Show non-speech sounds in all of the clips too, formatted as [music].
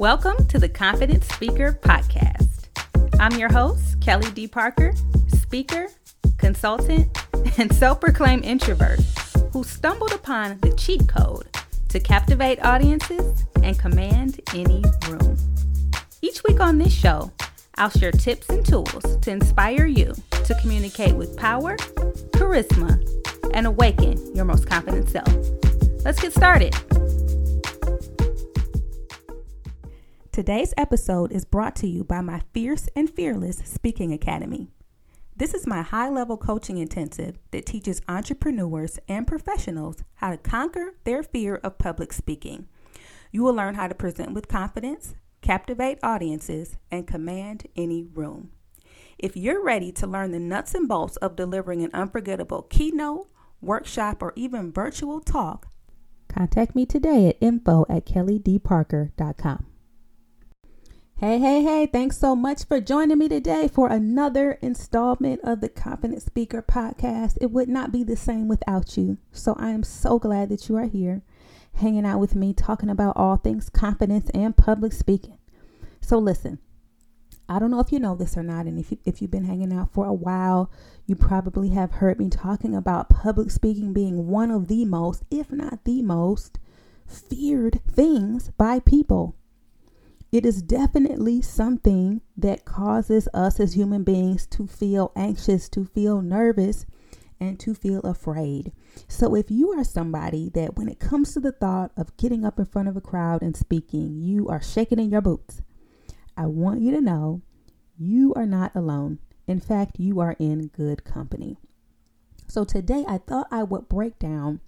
Welcome to the Confident Speaker Podcast. I'm your host, Kelly D. Parker, speaker, consultant, and self proclaimed introvert who stumbled upon the cheat code to captivate audiences and command any room. Each week on this show, I'll share tips and tools to inspire you to communicate with power, charisma, and awaken your most confident self. Let's get started. Today's episode is brought to you by my Fierce and Fearless Speaking Academy. This is my high level coaching intensive that teaches entrepreneurs and professionals how to conquer their fear of public speaking. You will learn how to present with confidence, captivate audiences, and command any room. If you're ready to learn the nuts and bolts of delivering an unforgettable keynote, workshop, or even virtual talk, contact me today at info at kellydparker.com. Hey, hey, hey, thanks so much for joining me today for another installment of the Confident Speaker Podcast. It would not be the same without you. So I am so glad that you are here hanging out with me, talking about all things confidence and public speaking. So listen, I don't know if you know this or not, and if, you, if you've been hanging out for a while, you probably have heard me talking about public speaking being one of the most, if not the most, feared things by people. It is definitely something that causes us as human beings to feel anxious, to feel nervous, and to feel afraid. So, if you are somebody that when it comes to the thought of getting up in front of a crowd and speaking, you are shaking in your boots, I want you to know you are not alone. In fact, you are in good company. So, today I thought I would break down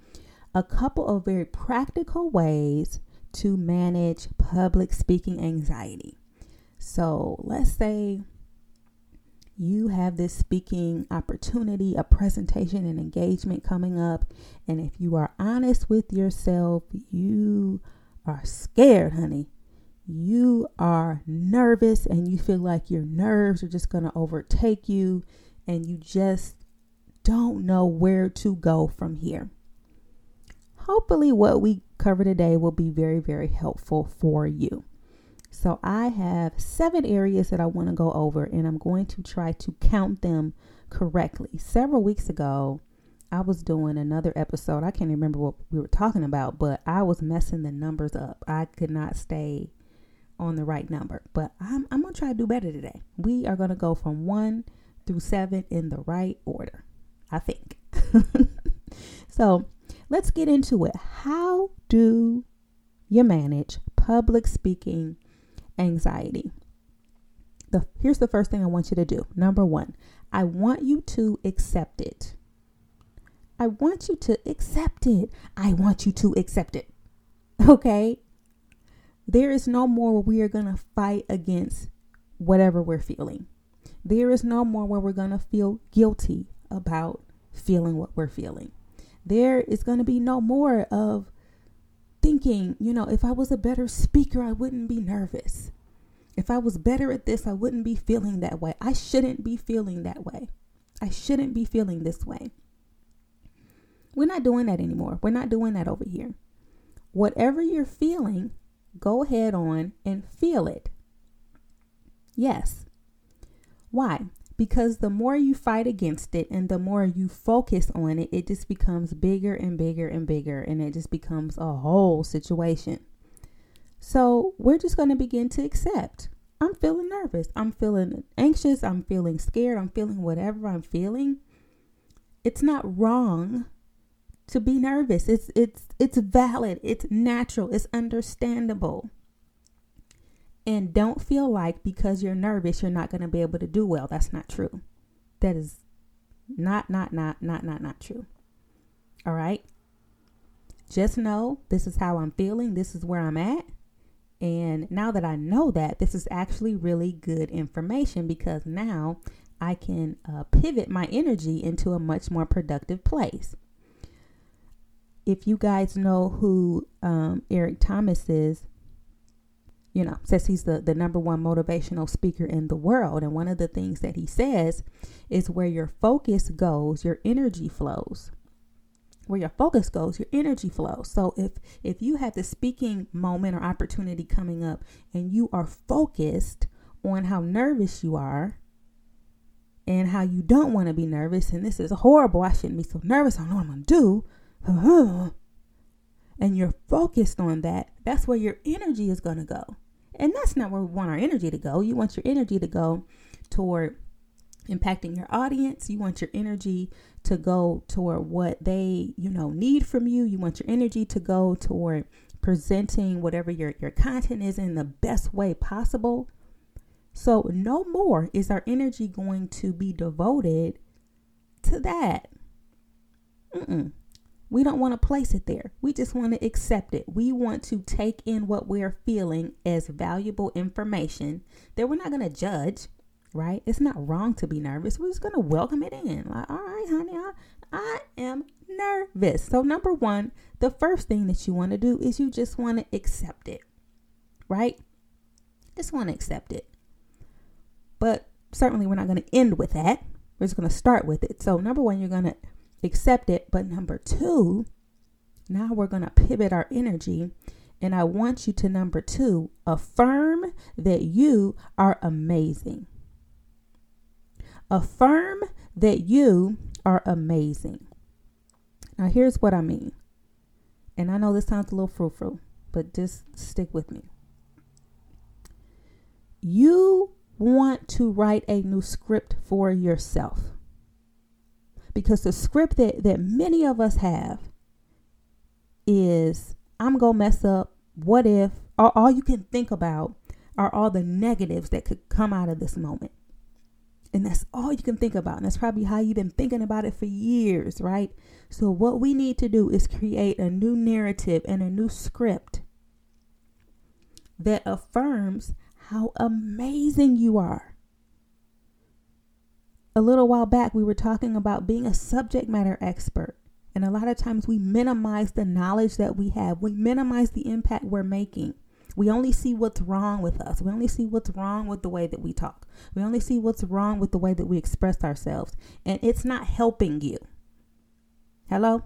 a couple of very practical ways to manage public speaking anxiety. So let's say you have this speaking opportunity, a presentation, an engagement coming up. And if you are honest with yourself, you are scared, honey. You are nervous and you feel like your nerves are just going to overtake you and you just don't know where to go from here. Hopefully, what we cover today will be very, very helpful for you. So, I have seven areas that I want to go over, and I'm going to try to count them correctly. Several weeks ago, I was doing another episode. I can't remember what we were talking about, but I was messing the numbers up. I could not stay on the right number, but I'm, I'm going to try to do better today. We are going to go from one through seven in the right order, I think. [laughs] so, let's get into it. How do you manage public speaking anxiety? The, here's the first thing I want you to do. Number one, I want you to accept it. I want you to accept it. I want you to accept it. [laughs] Okay? There is no more we are going to fight against whatever we're feeling. There is no more where we're going to feel guilty about feeling what we're feeling there is going to be no more of thinking, you know, if I was a better speaker, I wouldn't be nervous. If I was better at this, I wouldn't be feeling that way. I shouldn't be feeling that way. I shouldn't be feeling this way. We're not doing that anymore. We're not doing that over here. Whatever you're feeling, go ahead on and feel it. Yes. Why? Because the more you fight against it and the more you focus on it, it just becomes bigger and bigger and bigger, and it just becomes a whole situation. So, we're just going to begin to accept. I'm feeling nervous. I'm feeling anxious. I'm feeling scared. I'm feeling whatever I'm feeling. It's not wrong to be nervous. It's it's it's valid. It's natural. It's understandable. And don't feel like because you're nervous, you're not going to be able to do well. That's not true. That is not, not, not, not, not, not true. All right. Just know this is how I'm feeling. This is where I'm at. And now that I know that, this is actually really good information because now I can uh, pivot my energy into a much more productive place. If you guys know who um, Eric Thomas is, you know, says he's the, the number one motivational speaker in the world. And one of the things that he says is where your focus goes, your energy flows. where your focus goes, your energy flows. So if if you have the speaking moment or opportunity coming up and you are focused on how nervous you are and how you don't want to be nervous and this is horrible, I shouldn't be so nervous. I don't know what I'm to do. [laughs] and you're focused on that, that's where your energy is going to go. And that's not where we want our energy to go. You want your energy to go toward impacting your audience. You want your energy to go toward what they, you know, need from you. You want your energy to go toward presenting whatever your, your content is in the best way possible. So, no more is our energy going to be devoted to that. Mm-mm. We don't want to place it there. We just want to accept it. We want to take in what we're feeling as valuable information that we're not going to judge right? It's not wrong to be nervous. We're just going to welcome it in. Like, all right, honey, I, I am nervous. So, number one, the first thing that you want to do is you just want to accept it, right? Just want to accept it. But certainly, we're not going to end with that. We're just going to start with it. So, number one, you're going to accept it. But number two, now we're going to pivot our energy. And I want you to, number two, affirm that you are amazing. Affirm that you are amazing. Now, here's what I mean. And I know this sounds a little frou frou, but just stick with me. You want to write a new script for yourself. Because the script that, that many of us have is I'm going to mess up. What if? All, all you can think about are all the negatives that could come out of this moment. And that's all you can think about. And that's probably how you've been thinking about it for years, right? So, what we need to do is create a new narrative and a new script that affirms how amazing you are. A little while back, we were talking about being a subject matter expert. And a lot of times we minimize the knowledge that we have, we minimize the impact we're making. We only see what's wrong with us. We only see what's wrong with the way that we talk. We only see what's wrong with the way that we express ourselves. And it's not helping you. Hello?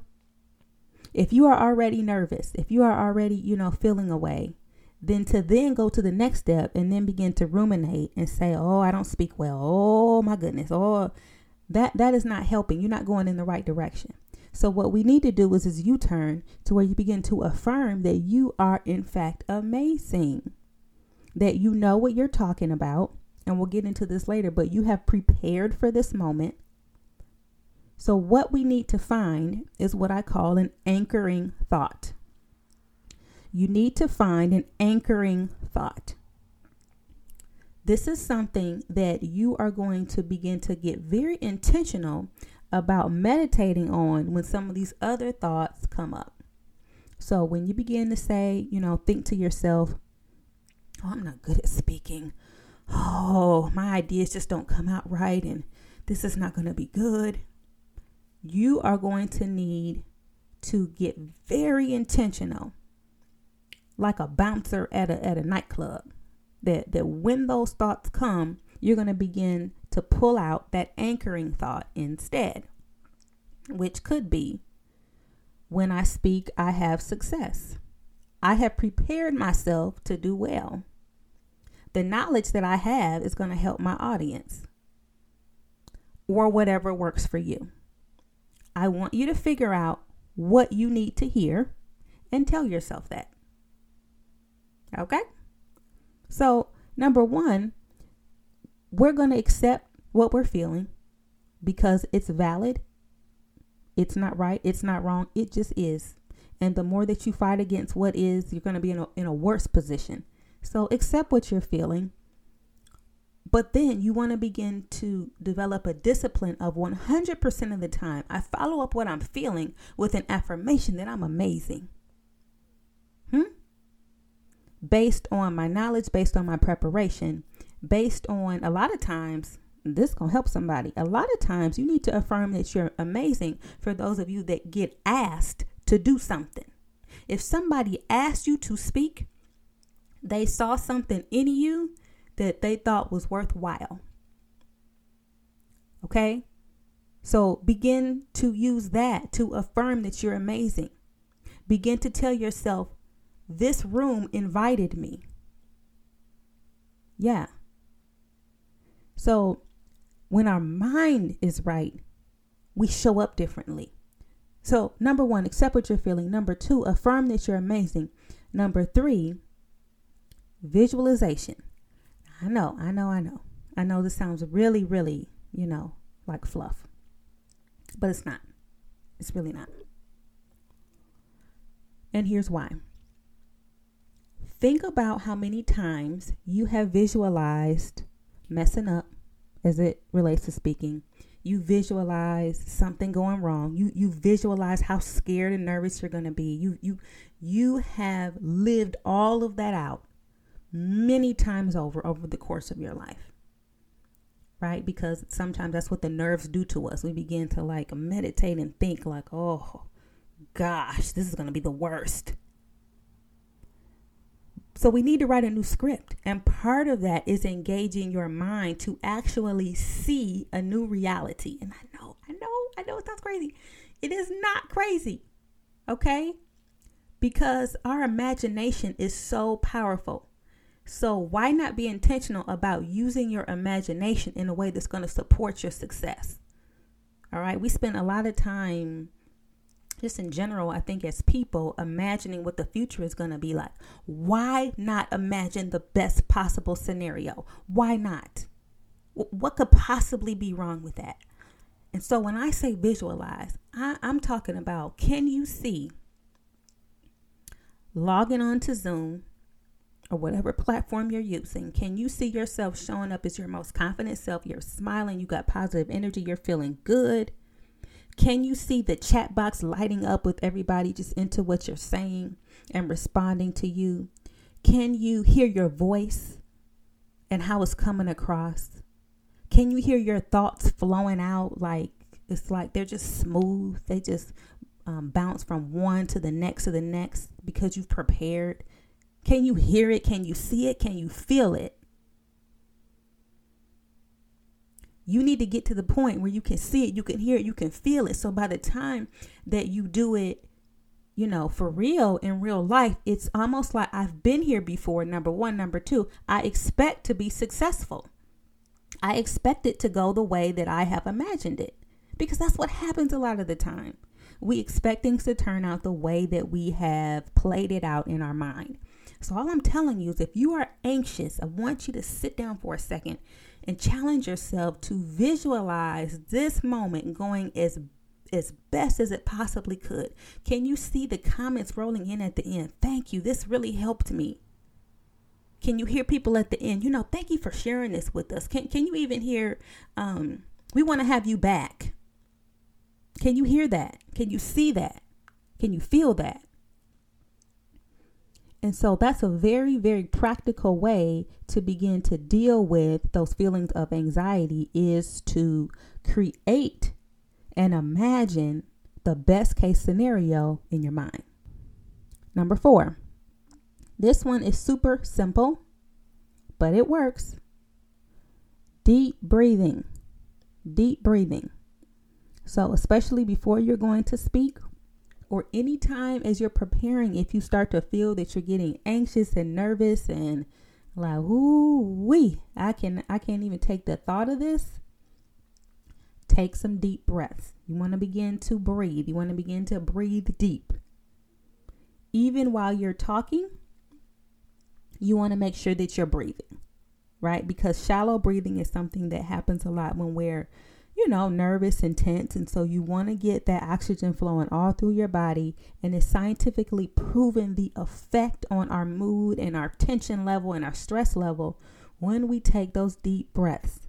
If you are already nervous, if you are already, you know, feeling away, then to then go to the next step and then begin to ruminate and say, "Oh, I don't speak well. Oh, my goodness. Oh, that that is not helping. You're not going in the right direction." So what we need to do is is you turn to where you begin to affirm that you are in fact amazing. That you know what you're talking about, and we'll get into this later, but you have prepared for this moment. So what we need to find is what I call an anchoring thought. You need to find an anchoring thought. This is something that you are going to begin to get very intentional about meditating on when some of these other thoughts come up. So when you begin to say, you know, think to yourself, oh, I'm not good at speaking. Oh, my ideas just don't come out right and this is not going to be good. You are going to need to get very intentional, like a bouncer at a, at a nightclub. That, that when those thoughts come, you're going to begin to pull out that anchoring thought instead, which could be when I speak, I have success. I have prepared myself to do well. The knowledge that I have is going to help my audience or whatever works for you. I want you to figure out what you need to hear and tell yourself that. Okay? So, number one, we're going to accept what we're feeling because it's valid. It's not right. It's not wrong. It just is. And the more that you fight against what is, you're going to be in a, in a worse position. So accept what you're feeling. But then you want to begin to develop a discipline of 100% of the time. I follow up what I'm feeling with an affirmation that I'm amazing. Based on my knowledge, based on my preparation, based on a lot of times this gonna help somebody. A lot of times you need to affirm that you're amazing for those of you that get asked to do something. If somebody asked you to speak they saw something in you that they thought was worthwhile. Okay? So begin to use that to affirm that you're amazing. Begin to tell yourself, this room invited me. Yeah. So when our mind is right, we show up differently. So, number one, accept what you're feeling. Number two, affirm that you're amazing. Number three, visualization. I know, I know, I know. I know this sounds really, really, you know, like fluff, but it's not. It's really not. And here's why. Think about how many times you have visualized messing up as it relates to speaking. You visualize something going wrong. You you visualize how scared and nervous you're going to be. You you you have lived all of that out many times over over the course of your life. Right? Because sometimes that's what the nerves do to us. We begin to like meditate and think like, "Oh, gosh, this is going to be the worst." So we need to write a new script. And part of that is engaging your mind to actually see a new reality. And I know, I know, I know it sounds crazy. It is not crazy. Okay? Because our imagination is so powerful. So why not be intentional about using your imagination in a way that's going to support your success? All right? We spend a lot of time just in general, I think as people, imagining what the future is going to be like. Why not imagine the best possible scenario? Why not? What could possibly be wrong with that? And so when I say visualize, I, am talking about can you see logging on to Zoom or whatever platform you're using? Can you see yourself showing up as your most confident self? You're smiling, you got positive energy, you're feeling good can you see the chat box lighting up with everybody just into what you're saying and responding to you? Can you hear your voice and how it's coming across? Can you hear your thoughts flowing out like it's like they're just smooth? They just um, bounce from one to the next to the next because you've prepared. Can you hear it? Can you see it? Can you feel it? You need to get to the point where you can see it, you can hear it, you can feel it. So by the time that you do it, you know, for real in real life, it's almost like I've been here before. Number one. Number two, I expect to be successful. I expect it to go the way that I have imagined it because that's what happens a lot of the time. We expect things to turn out the way that we have played it out in our mind. So, all I'm telling you is if you are anxious, I want you to sit down for a second and challenge yourself to visualize this moment going as as best as it possibly could. Can you see the comments rolling in at the end? Thank you. This really helped me. Can you hear people at the end? You know, thank you for sharing this with us. Can can you even hear um we want to have you back? Can you hear that? Can you see that? Can you feel that? And so that's a very, very practical way to begin to deal with those feelings of anxiety is to create and imagine the best case scenario in your mind. Number four, this one is super simple, but it works. Deep breathing. Deep breathing. So, especially before you're going to speak or anytime as you're preparing, if you start to feel that you're getting anxious and nervous and like, ooh wee, I can I can't even take the thought of this. Take some deep breaths. You want to begin to breathe. You want to begin to breathe deep. Even while you're talking, you want to make sure that you're breathing, right? Because shallow breathing is something that happens a lot when we're you know, nervous and tense. And so you want to get that oxygen flowing all through your body. And it's scientifically proven the effect on our mood and our tension level and our stress level when we take those deep breaths.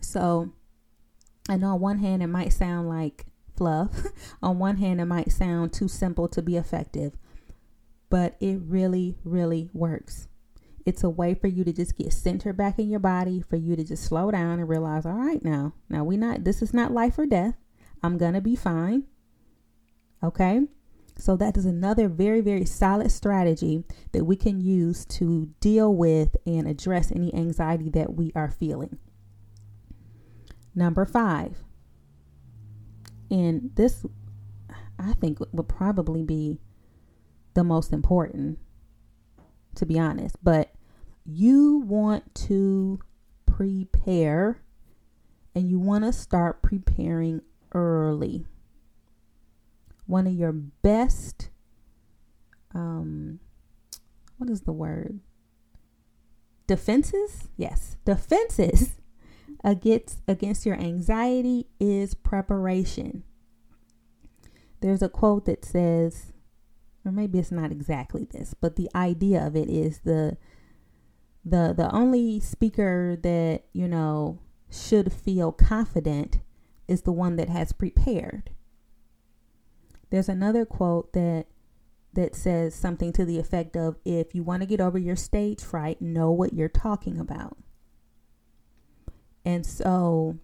So I know on one hand, it might sound like fluff. [laughs] on one hand, it might sound too simple to be effective, but it really, really works. It's a way for you to just get centered back in your body, for you to just slow down and realize, all right, now, now we not, this is not life or death. I'm going to be fine. Okay. So that is another very, very solid strategy that we can use to deal with and address any anxiety that we are feeling. Number five, and this I think would probably be the most important, to be honest, but you want to prepare and you want to start preparing early. One of your best, um, what is the word? Defenses? Yes, defenses [laughs] against against your anxiety is preparation. There's a quote that says, or maybe it's not exactly this, but the idea of it is the the the only speaker that, you know, should feel confident is the one that has prepared. There's another quote that that says something to the effect of if you want to get over your stage fright, know what you're talking about. And so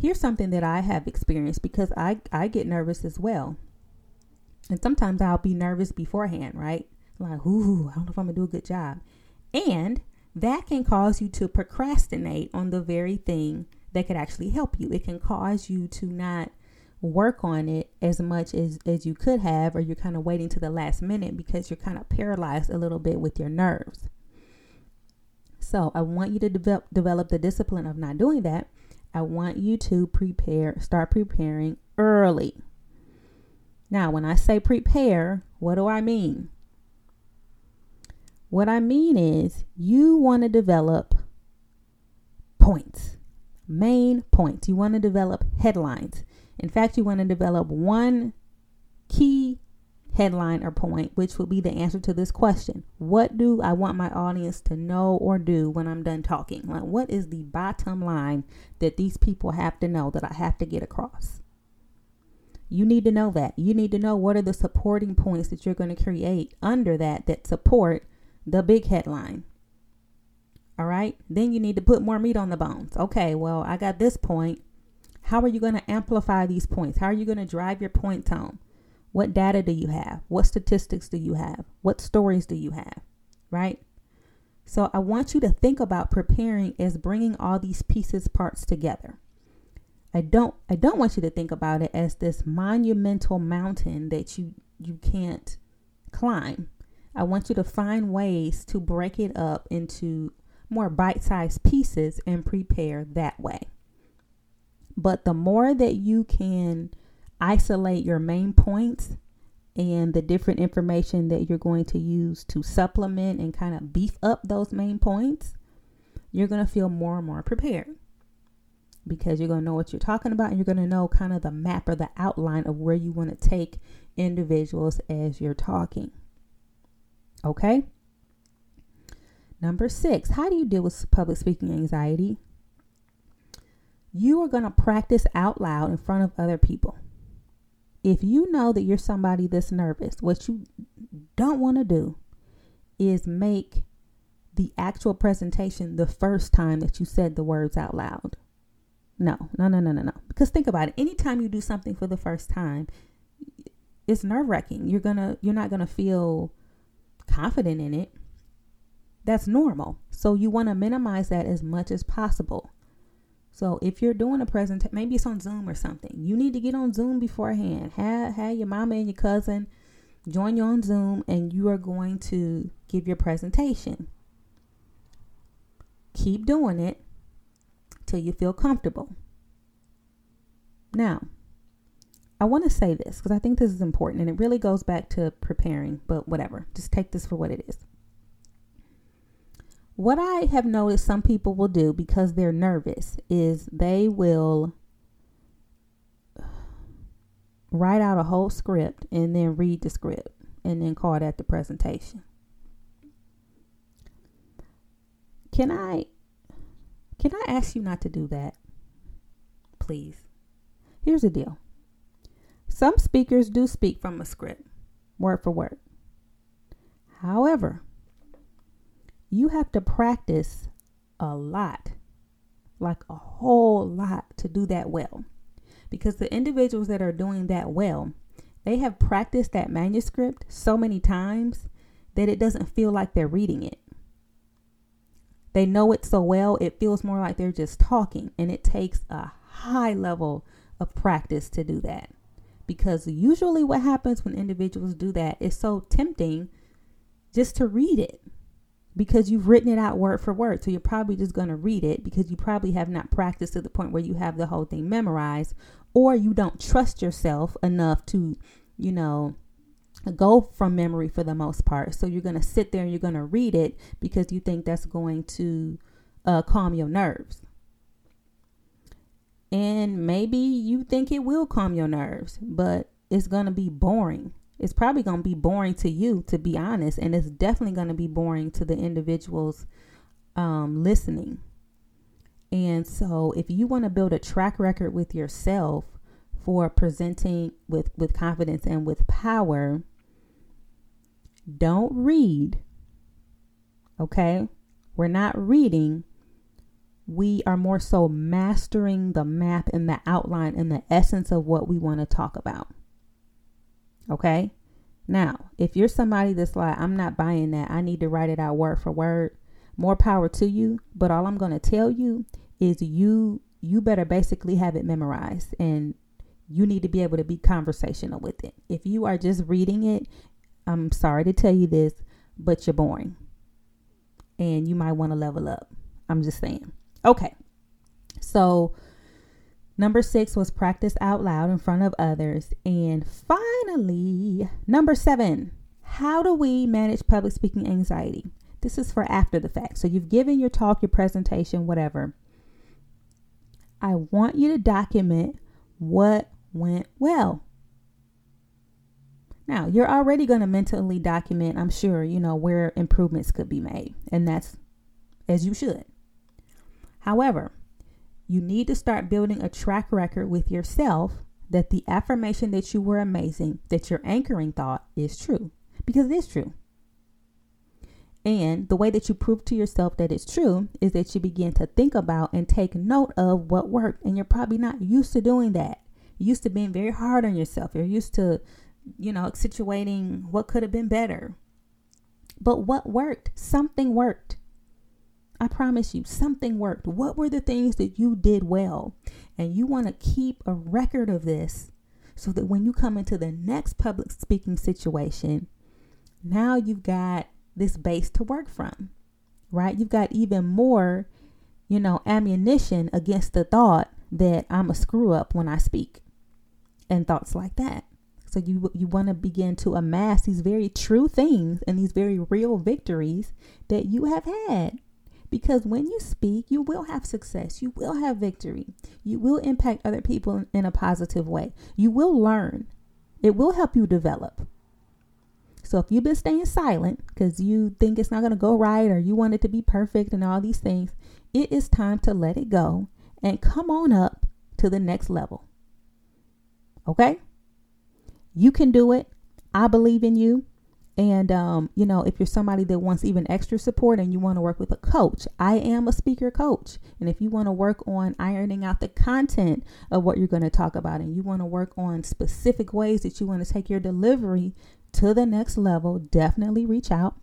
here's something that I have experienced because I, I get nervous as well. And sometimes I'll be nervous beforehand, right? Like, ooh, I don't know if I'm gonna do a good job. And that can cause you to procrastinate on the very thing that could actually help you. It can cause you to not work on it as much as, as you could have, or you're kind of waiting to the last minute because you're kind of paralyzed a little bit with your nerves. So I want you to develop develop the discipline of not doing that. I want you to prepare, start preparing early. Now, when I say prepare, what do I mean? What I mean is you want to develop points, main points. You want to develop headlines. In fact, you want to develop one key headline or point, which will be the answer to this question. What do I want my audience to know or do when I'm done talking? Like, what is the bottom line that these people have to know that I have to get across? You need to know that. You need to know what are the supporting points that you're going to create under that that support the big headline. All right. Then you need to put more meat on the bones. Okay, well, I got this point. How are you going to amplify these points? How are you going to drive your points home? What data do you have? What statistics do you have? What stories do you have? Right? So I want you to think about preparing as bringing all these pieces parts together. I don't I don't want you to think about it as this monumental mountain that you you can't climb. I want you to find ways to break it up into more bite-sized pieces and prepare that way. But the more that you can isolate your main points and the different information that you're going to use to supplement and kind of beef up those main points, you're going to feel more and more prepared because you're going to know what you're talking about and you're going to know kind of the map or the outline of where you want to take individuals as you're talking. Okay? Number six, how do you deal with public speaking anxiety? You are going to practice out loud in front of other people if you know that you're somebody that's nervous, what you don't want to do is make the actual presentation the first time that you said the words out loud. No, no, no, no, no, no. Because think about it. Anytime you do something for the first time, it's nerve wracking. You're gonna you're not gonna feel confident in it. That's normal. So you want to minimize that as much as possible. So if you're doing a presentation, maybe it's on Zoom or something. You need to get on Zoom beforehand. Have have your mama and your cousin join you on Zoom, and you are going to give your presentation. Keep doing it till you feel comfortable. Now, I want to say this because I think this is important and it really goes back to preparing, but whatever. Just take this for what it is. What I have noticed some people will do because they're nervous is they will write out a whole script and then read the script and then call that the presentation. Can I can I ask you not to do that? Please. Here's the deal. Some speakers do speak from a script, word for word. However, you have to practice a lot, like a whole lot to do that well. Because the individuals that are doing that well, they have practiced that manuscript so many times that it doesn't feel like they're reading it. They know it so well, it feels more like they're just talking. And it takes a high level of practice to do that. Because usually, what happens when individuals do that is so tempting just to read it because you've written it out word for word. So you're probably just going to read it because you probably have not practiced to the point where you have the whole thing memorized, or you don't trust yourself enough to, you know, go from memory for the most part. So you're going to sit there and you're going to read it because you think that's going to uh, calm your nerves. And maybe you think it will calm your nerves, but it's going to be boring. It's probably going to be boring to you, to be honest. And it's definitely going to be boring to the individuals um, listening. And so, if you want to build a track record with yourself for presenting with, with confidence and with power, don't read. Okay? We're not reading. We are more so mastering the map and the outline and the essence of what we want to talk about. Okay? Now, if you're somebody that's like, I'm not buying that, I need to write it out word for word, more power to you. But all I'm going to tell you is you you better basically have it memorized and you need to be able to be conversational with it. If you are just reading it, I'm sorry to tell you this, but you're boring. And you might want to level up. I'm just saying. Okay. So, number six was practice out loud in front of others. And finally, number seven, how do we manage public speaking anxiety? This is for after the fact. So, you've given your talk, your presentation, whatever. I want you to document what went well. Now, you're already going to mentally document, I'm sure, you know, where improvements could be made, and that's as you should. However, you need to start building a track record with yourself that the affirmation that you were amazing, that your anchoring thought is true, because it is true. And the way that you prove to yourself that it's true is that you begin to think about and take note of what worked. And you're probably not used to doing that. You're used to being very hard on yourself. You're used to, you know, situating what could have been better. But what worked? Something worked. I promise you, something worked. What were the things that you did well? And you want to keep a record of this so that when you come into the next public speaking situation, now you've got this base to work from, right? You've got even more, you know, ammunition against the thought that I'm a screw up when I speak and thoughts like that. So you you want to begin to amass these very true things and these very real victories that you have had. Because when you speak, you will have success. You will have victory. You will impact other people in a positive way. You will learn. It will help you develop. So if you've been staying silent because you think it's not going to go right or you want it to be perfect and all these things, it is time to let it go and come on up to the next level. Okay? You can do it. I believe in you. And, um, you know, if you're somebody that wants even extra support and you want to work with a coach, I am a speaker coach. And if you want to work on ironing out the content of what you're going to talk about and you want to work on specific ways that you want to take your delivery to the next level, definitely reach out.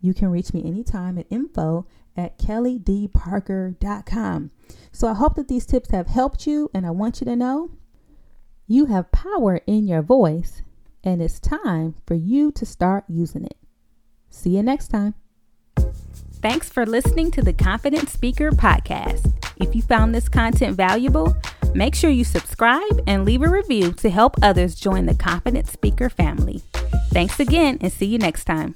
You can reach me anytime at info at kellydparker.com. So I hope that these tips have helped you, and I want you to know you have power in your voice, and it's time for you to start using it. See you next time. Thanks for listening to the Confident Speaker Podcast. If you found this content valuable, make sure you subscribe and leave a review to help others join the Confident Speaker family. Thanks again and see you next time.